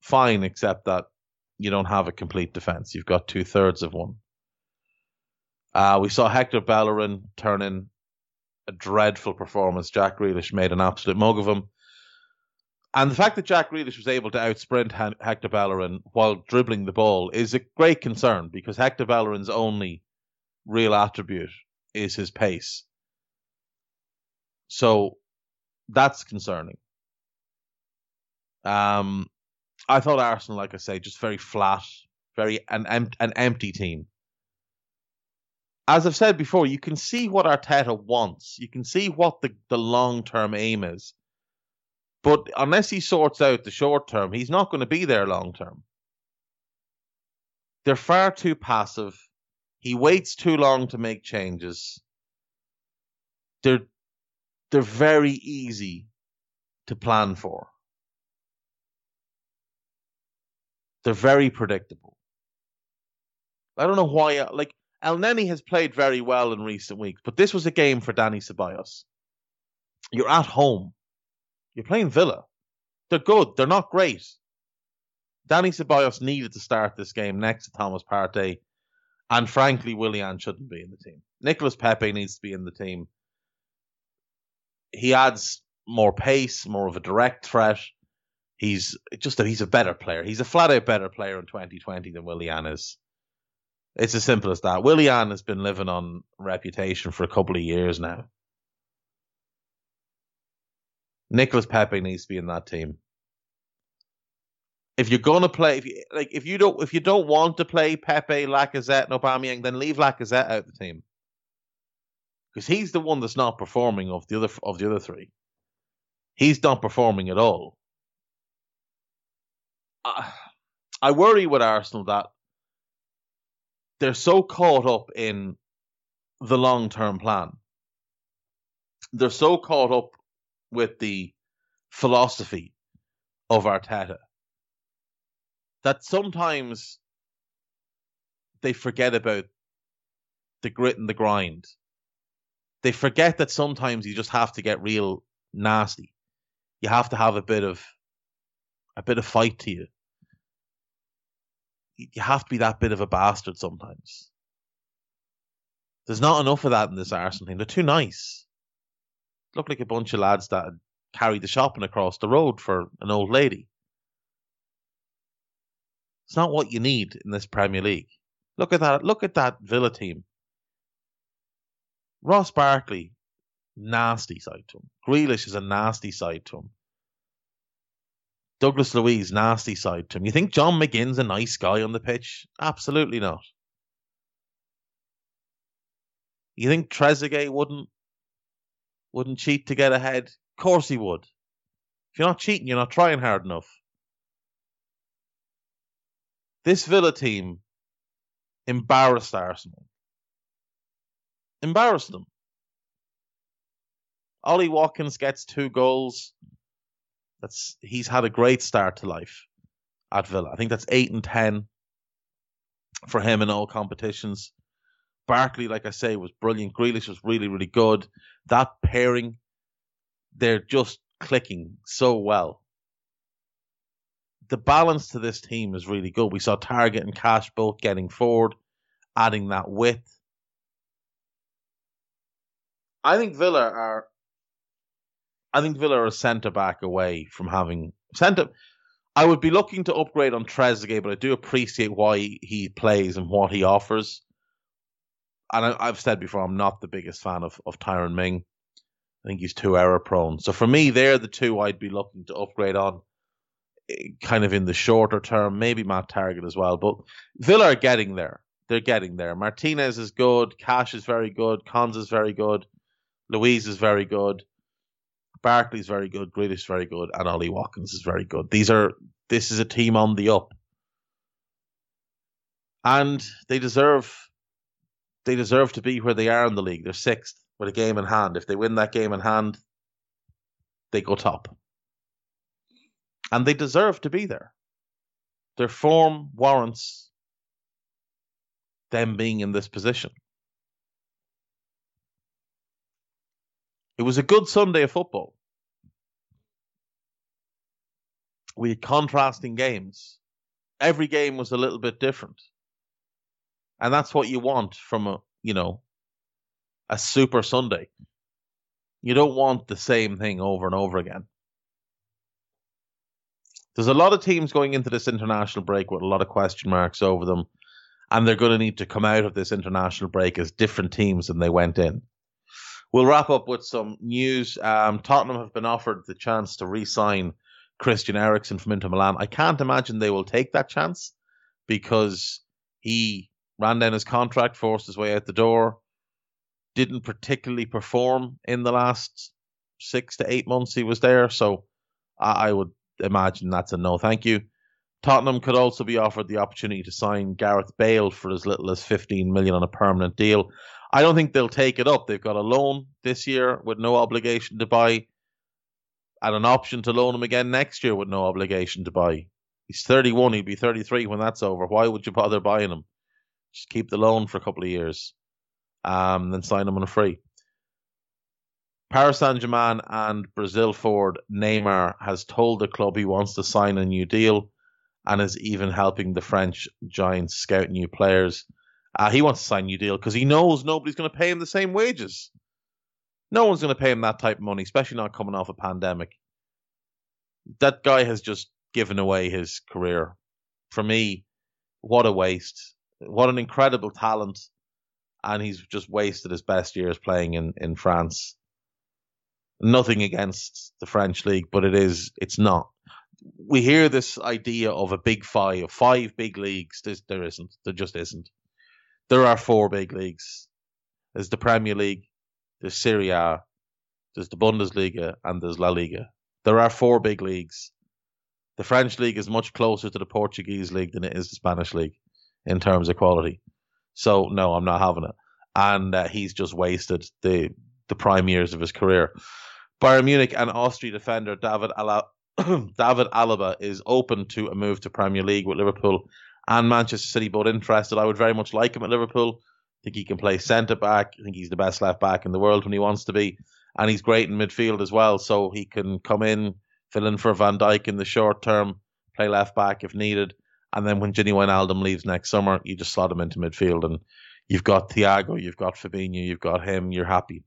fine, except that you don't have a complete defence. You've got two thirds of one. Uh, we saw Hector Bellerin turn in a dreadful performance. Jack Grealish made an absolute mug of him. And the fact that Jack Grealish was able to outsprint Hector Bellerin while dribbling the ball is a great concern because Hector Bellerin's only real attribute is his pace. So that's concerning. Um, I thought Arsenal, like I say, just very flat, very an an empty team. As I've said before, you can see what Arteta wants. You can see what the, the long term aim is. But unless he sorts out the short term, he's not going to be there long term. They're far too passive. He waits too long to make changes. They're they're very easy to plan for. They're very predictable. I don't know why. Uh, like Elneny has played very well in recent weeks, but this was a game for Danny Ceballos. You're at home. You're playing Villa. They're good. They're not great. Danny Ceballos needed to start this game next to Thomas Partey, and frankly, Willian shouldn't be in the team. Nicolas Pepe needs to be in the team. He adds more pace, more of a direct threat. He's just that he's a better player. He's a flat out better player in 2020 than Willian is. It's as simple as that. Willian has been living on reputation for a couple of years now. Nicolas Pepe needs to be in that team. If you're gonna play, if you like, if you don't, if you don't want to play Pepe, Lacazette, and Aubameyang, then leave Lacazette out the team because he's the one that's not performing of the other of the other three. He's not performing at all. I, worry with Arsenal that they're so caught up in the long term plan. They're so caught up with the philosophy of Arteta that sometimes they forget about the grit and the grind. They forget that sometimes you just have to get real nasty. You have to have a bit of a bit of fight to you. You have to be that bit of a bastard sometimes. There's not enough of that in this Arsenal team. They're too nice looked like a bunch of lads that carried the shopping across the road for an old lady. It's not what you need in this Premier League. Look at that. Look at that Villa team. Ross Barkley, nasty side to him. Grealish is a nasty side to him. Douglas Luiz, nasty side to him. You think John McGinn's a nice guy on the pitch? Absolutely not. You think Trezeguet wouldn't wouldn't cheat to get ahead? Of course he would. If you're not cheating, you're not trying hard enough. This Villa team embarrassed Arsenal. Embarrassed them. Ollie Watkins gets two goals. That's he's had a great start to life at Villa. I think that's eight and ten for him in all competitions. Barkley, like I say, was brilliant. Grealish was really, really good. That pairing, they're just clicking so well. The balance to this team is really good. We saw Targett and Cash both getting forward, adding that width. I think Villa are. I think Villa are a centre back away from having centre. I would be looking to upgrade on Trezeguet, but I do appreciate why he plays and what he offers. And I, have said before, I'm not the biggest fan of, of Tyrone Ming. I think he's too error prone. So for me, they're the two I'd be looking to upgrade on, eh, kind of in the shorter term. Maybe Matt Targett as well. But Villa are getting there. They're getting there. Martinez is good. Cash is very good. Cons is very good. Luiz is very good. Barkley's very good, Grealish is very good, and Ollie Watkins is very good. These are this is a team on the up, and they deserve they deserve to be where they are in the league. They're sixth with a game in hand. If they win that game in hand, they go top, and they deserve to be there. Their form warrants them being in this position. It was a good Sunday of football. We had contrasting games. Every game was a little bit different. And that's what you want from a, you know, a super Sunday. You don't want the same thing over and over again. There's a lot of teams going into this international break with a lot of question marks over them, and they're going to need to come out of this international break as different teams than they went in. We'll wrap up with some news. Um, Tottenham have been offered the chance to re-sign Christian Eriksen from Inter Milan. I can't imagine they will take that chance because he ran down his contract, forced his way out the door, didn't particularly perform in the last six to eight months he was there. So I, I would imagine that's a no, thank you. Tottenham could also be offered the opportunity to sign Gareth Bale for as little as 15 million on a permanent deal. I don't think they'll take it up. They've got a loan this year with no obligation to buy, and an option to loan him again next year with no obligation to buy. He's 31. He'll be 33 when that's over. Why would you bother buying him? Just keep the loan for a couple of years, um, then sign him on a free. Paris Saint Germain and Brazil forward Neymar has told the club he wants to sign a new deal, and is even helping the French giants scout new players. Uh, he wants to sign a new deal because he knows nobody's going to pay him the same wages. No one's going to pay him that type of money, especially not coming off a pandemic. That guy has just given away his career. For me, what a waste. What an incredible talent. And he's just wasted his best years playing in, in France. Nothing against the French league, but it is, it's not. We hear this idea of a big five, five big leagues. There's, there isn't. There just isn't there are four big leagues. There's the Premier League, there's Serie A, there's the Bundesliga, and there's La Liga. There are four big leagues. The French league is much closer to the Portuguese league than it is the Spanish league in terms of quality. So no, I'm not having it. And uh, he's just wasted the the prime years of his career. Bayern Munich and Austria defender David David Alaba is open to a move to Premier League with Liverpool and Manchester City both interested. I would very much like him at Liverpool. I think he can play centre back. I think he's the best left back in the world when he wants to be, and he's great in midfield as well. So he can come in, fill in for Van Dijk in the short term, play left back if needed, and then when Gini Wijnaldum leaves next summer, you just slot him into midfield, and you've got Thiago, you've got Fabinho, you've got him. You're happy.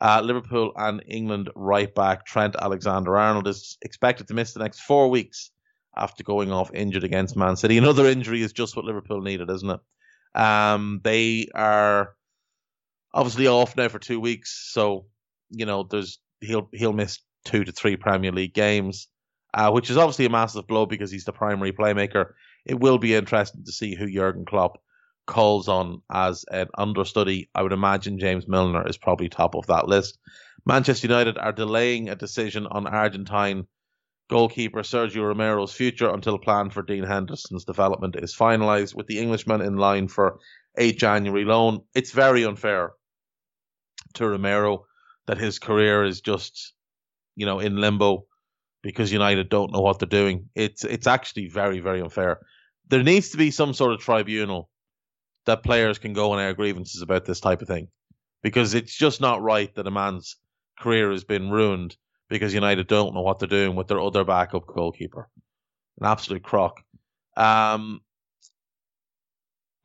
Uh, Liverpool and England right back Trent Alexander Arnold is expected to miss the next four weeks after going off injured against Man City. Another injury is just what Liverpool needed, isn't it? Um, they are obviously off now for two weeks, so you know there's he'll he'll miss two to three Premier League games, uh, which is obviously a massive blow because he's the primary playmaker. It will be interesting to see who Jurgen Klopp calls on as an understudy, I would imagine James Milner is probably top of that list. Manchester United are delaying a decision on Argentine goalkeeper Sergio Romero's future until a plan for Dean Henderson's development is finalised, with the Englishman in line for a January loan. It's very unfair to Romero that his career is just, you know, in limbo because United don't know what they're doing. It's it's actually very very unfair. There needs to be some sort of tribunal that players can go and air grievances about this type of thing because it's just not right that a man's career has been ruined because United don't know what they're doing with their other backup goalkeeper. An absolute crock. Um,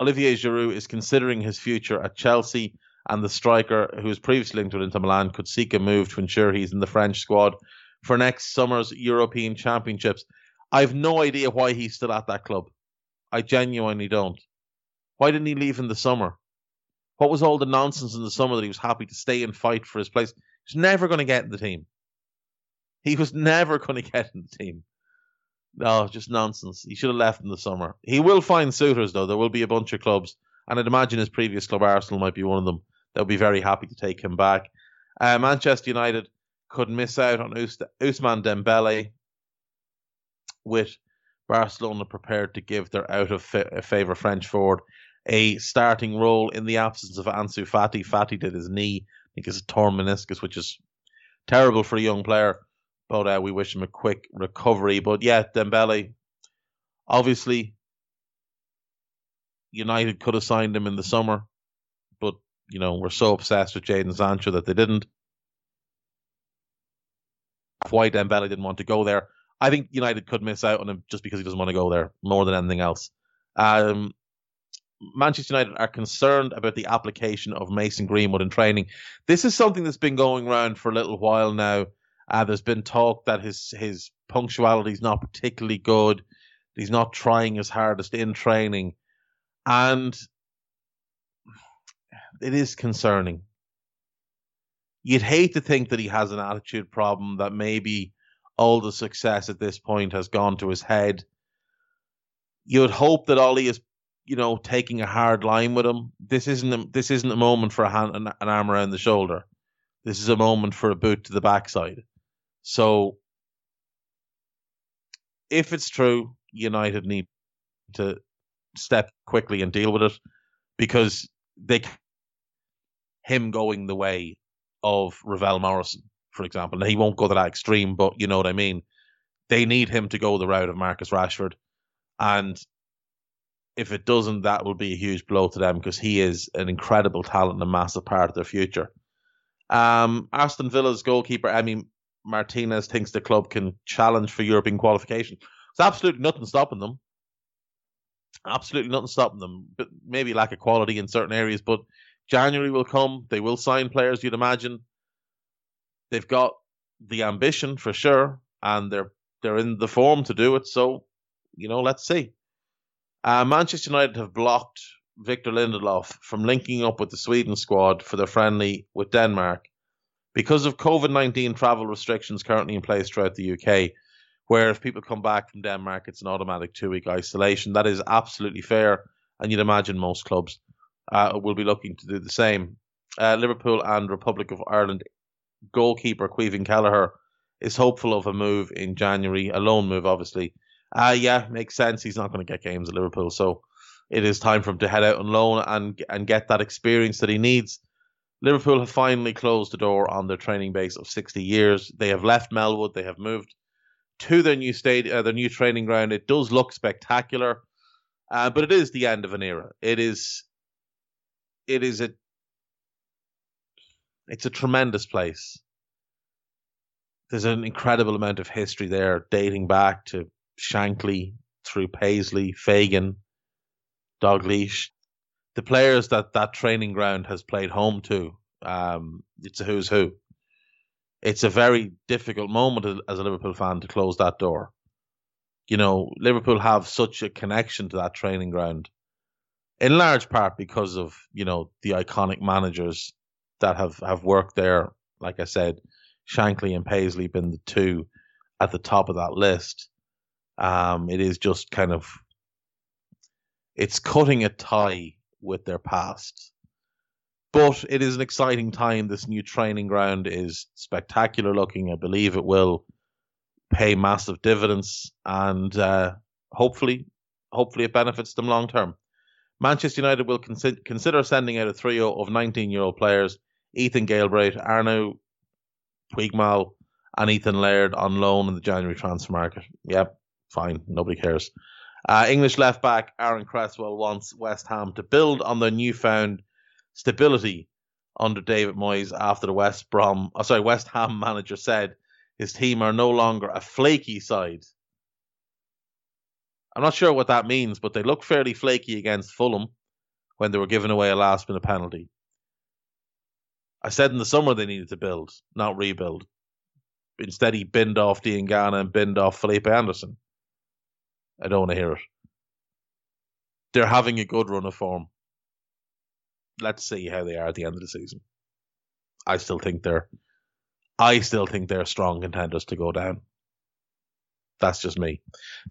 Olivier Giroud is considering his future at Chelsea, and the striker, who was previously linked with Inter Milan, could seek a move to ensure he's in the French squad for next summer's European Championships. I've no idea why he's still at that club. I genuinely don't. Why didn't he leave in the summer? What was all the nonsense in the summer that he was happy to stay and fight for his place? He's never going to get in the team. He was never going to get in the team. No, just nonsense. He should have left in the summer. He will find suitors, though. There will be a bunch of clubs, and I'd imagine his previous club, Arsenal, might be one of them. They'll be very happy to take him back. Uh, Manchester United could miss out on Us- Ousmane Dembele, with Barcelona prepared to give their out of fa- favour French forward a starting role in the absence of Ansu Fati. Fati did his knee, I think it's a torn meniscus, which is terrible for a young player. But uh, we wish him a quick recovery. But yeah, Dembele, obviously, United could have signed him in the summer, but you know we're so obsessed with Jadon Sancho that they didn't. Why Dembele didn't want to go there? I think United could miss out on him just because he doesn't want to go there more than anything else. Um, Manchester United are concerned about the application of Mason Greenwood in training. This is something that's been going around for a little while now. Uh, there's been talk that his his punctuality is not particularly good. He's not trying his hardest in training, and it is concerning. You'd hate to think that he has an attitude problem, that maybe all the success at this point has gone to his head. You'd hope that Ollie is, you know, taking a hard line with him. This isn't a, this isn't a moment for a hand, an, an arm around the shoulder. This is a moment for a boot to the backside. So, if it's true, United need to step quickly and deal with it because they him going the way of Ravel Morrison, for example. Now, he won't go to that extreme, but you know what I mean. They need him to go the route of Marcus Rashford, and if it doesn't, that will be a huge blow to them because he is an incredible talent and a massive part of their future. Um, Aston Villa's goalkeeper Emi Martinez thinks the club can challenge for European qualification. There's absolutely nothing stopping them. Absolutely nothing stopping them. But maybe lack of quality in certain areas. But January will come. They will sign players. You'd imagine. They've got the ambition for sure, and they're they're in the form to do it. So, you know, let's see. Uh, Manchester United have blocked Victor Lindelof from linking up with the Sweden squad for their friendly with Denmark because of COVID 19 travel restrictions currently in place throughout the UK, where if people come back from Denmark, it's an automatic two week isolation. That is absolutely fair, and you'd imagine most clubs uh, will be looking to do the same. Uh, Liverpool and Republic of Ireland goalkeeper Caoimhín Kelleher is hopeful of a move in January, a loan move, obviously. Uh, yeah, makes sense. He's not going to get games at Liverpool, so it is time for him to head out on loan and and get that experience that he needs. Liverpool have finally closed the door on their training base of 60 years. They have left Melwood. They have moved to their new state, uh, their new training ground. It does look spectacular, uh, but it is the end of an era. It is, it is a, it's a tremendous place. There's an incredible amount of history there, dating back to Shankly through Paisley, Fagan, Dalglish the players that that training ground has played home to, um, it's a who's who. It's a very difficult moment as a Liverpool fan to close that door. You know, Liverpool have such a connection to that training ground, in large part because of you know the iconic managers that have have worked there. Like I said, Shankly and Paisley been the two at the top of that list. Um, it is just kind of it's cutting a tie with their past. But it is an exciting time. This new training ground is spectacular looking. I believe it will pay massive dividends, and uh, hopefully, hopefully it benefits them long term. Manchester United will consi- consider sending out a trio of 19-year-old players: Ethan Galbraith, Arnau Puigmal, and Ethan Laird on loan in the January transfer market. Yep, fine, nobody cares. Uh, English left back Aaron Cresswell wants West Ham to build on their newfound stability under David Moyes after the West Brom, oh, sorry, West Ham manager said his team are no longer a flaky side. I'm not sure what that means, but they look fairly flaky against Fulham when they were giving away a last minute penalty. I said in the summer they needed to build, not rebuild. Instead, he binned off Diangana and binned off Felipe Anderson. I don't want to hear it. They're having a good run of form. Let's see how they are at the end of the season. I still think they're I still think they're strong contenders to go down. That's just me.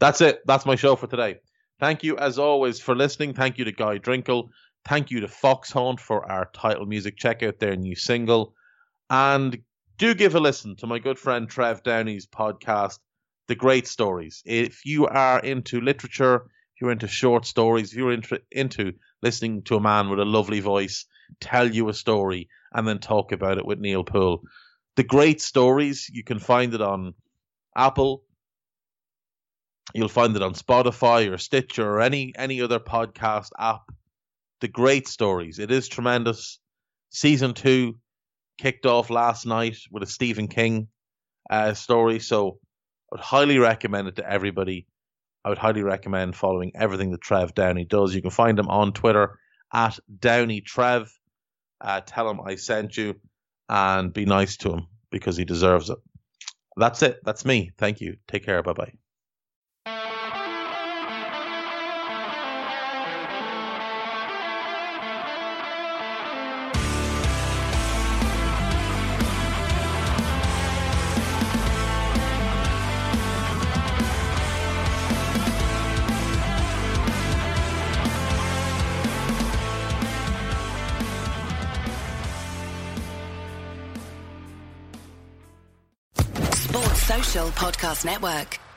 That's it. That's my show for today. Thank you, as always, for listening. Thank you to Guy Drinkle. Thank you to Foxhound for our title music. Check out their new single. And do give a listen to my good friend Trev Downey's podcast, The Great Stories. If you are into literature, if you're into short stories, if you're into, into listening to a man with a lovely voice tell you a story and then talk about it with Neil Poole, The Great Stories, you can find it on Apple. You'll find it on Spotify or Stitcher or any any other podcast app. The Great Stories. It is tremendous. Season two kicked off last night with a Stephen King uh, story. So would highly recommend it to everybody. I would highly recommend following everything that Trev Downey does. You can find him on Twitter at Downey Trev. Uh, tell him I sent you and be nice to him because he deserves it. That's it. That's me. Thank you. Take care. Bye bye. Podcast Network.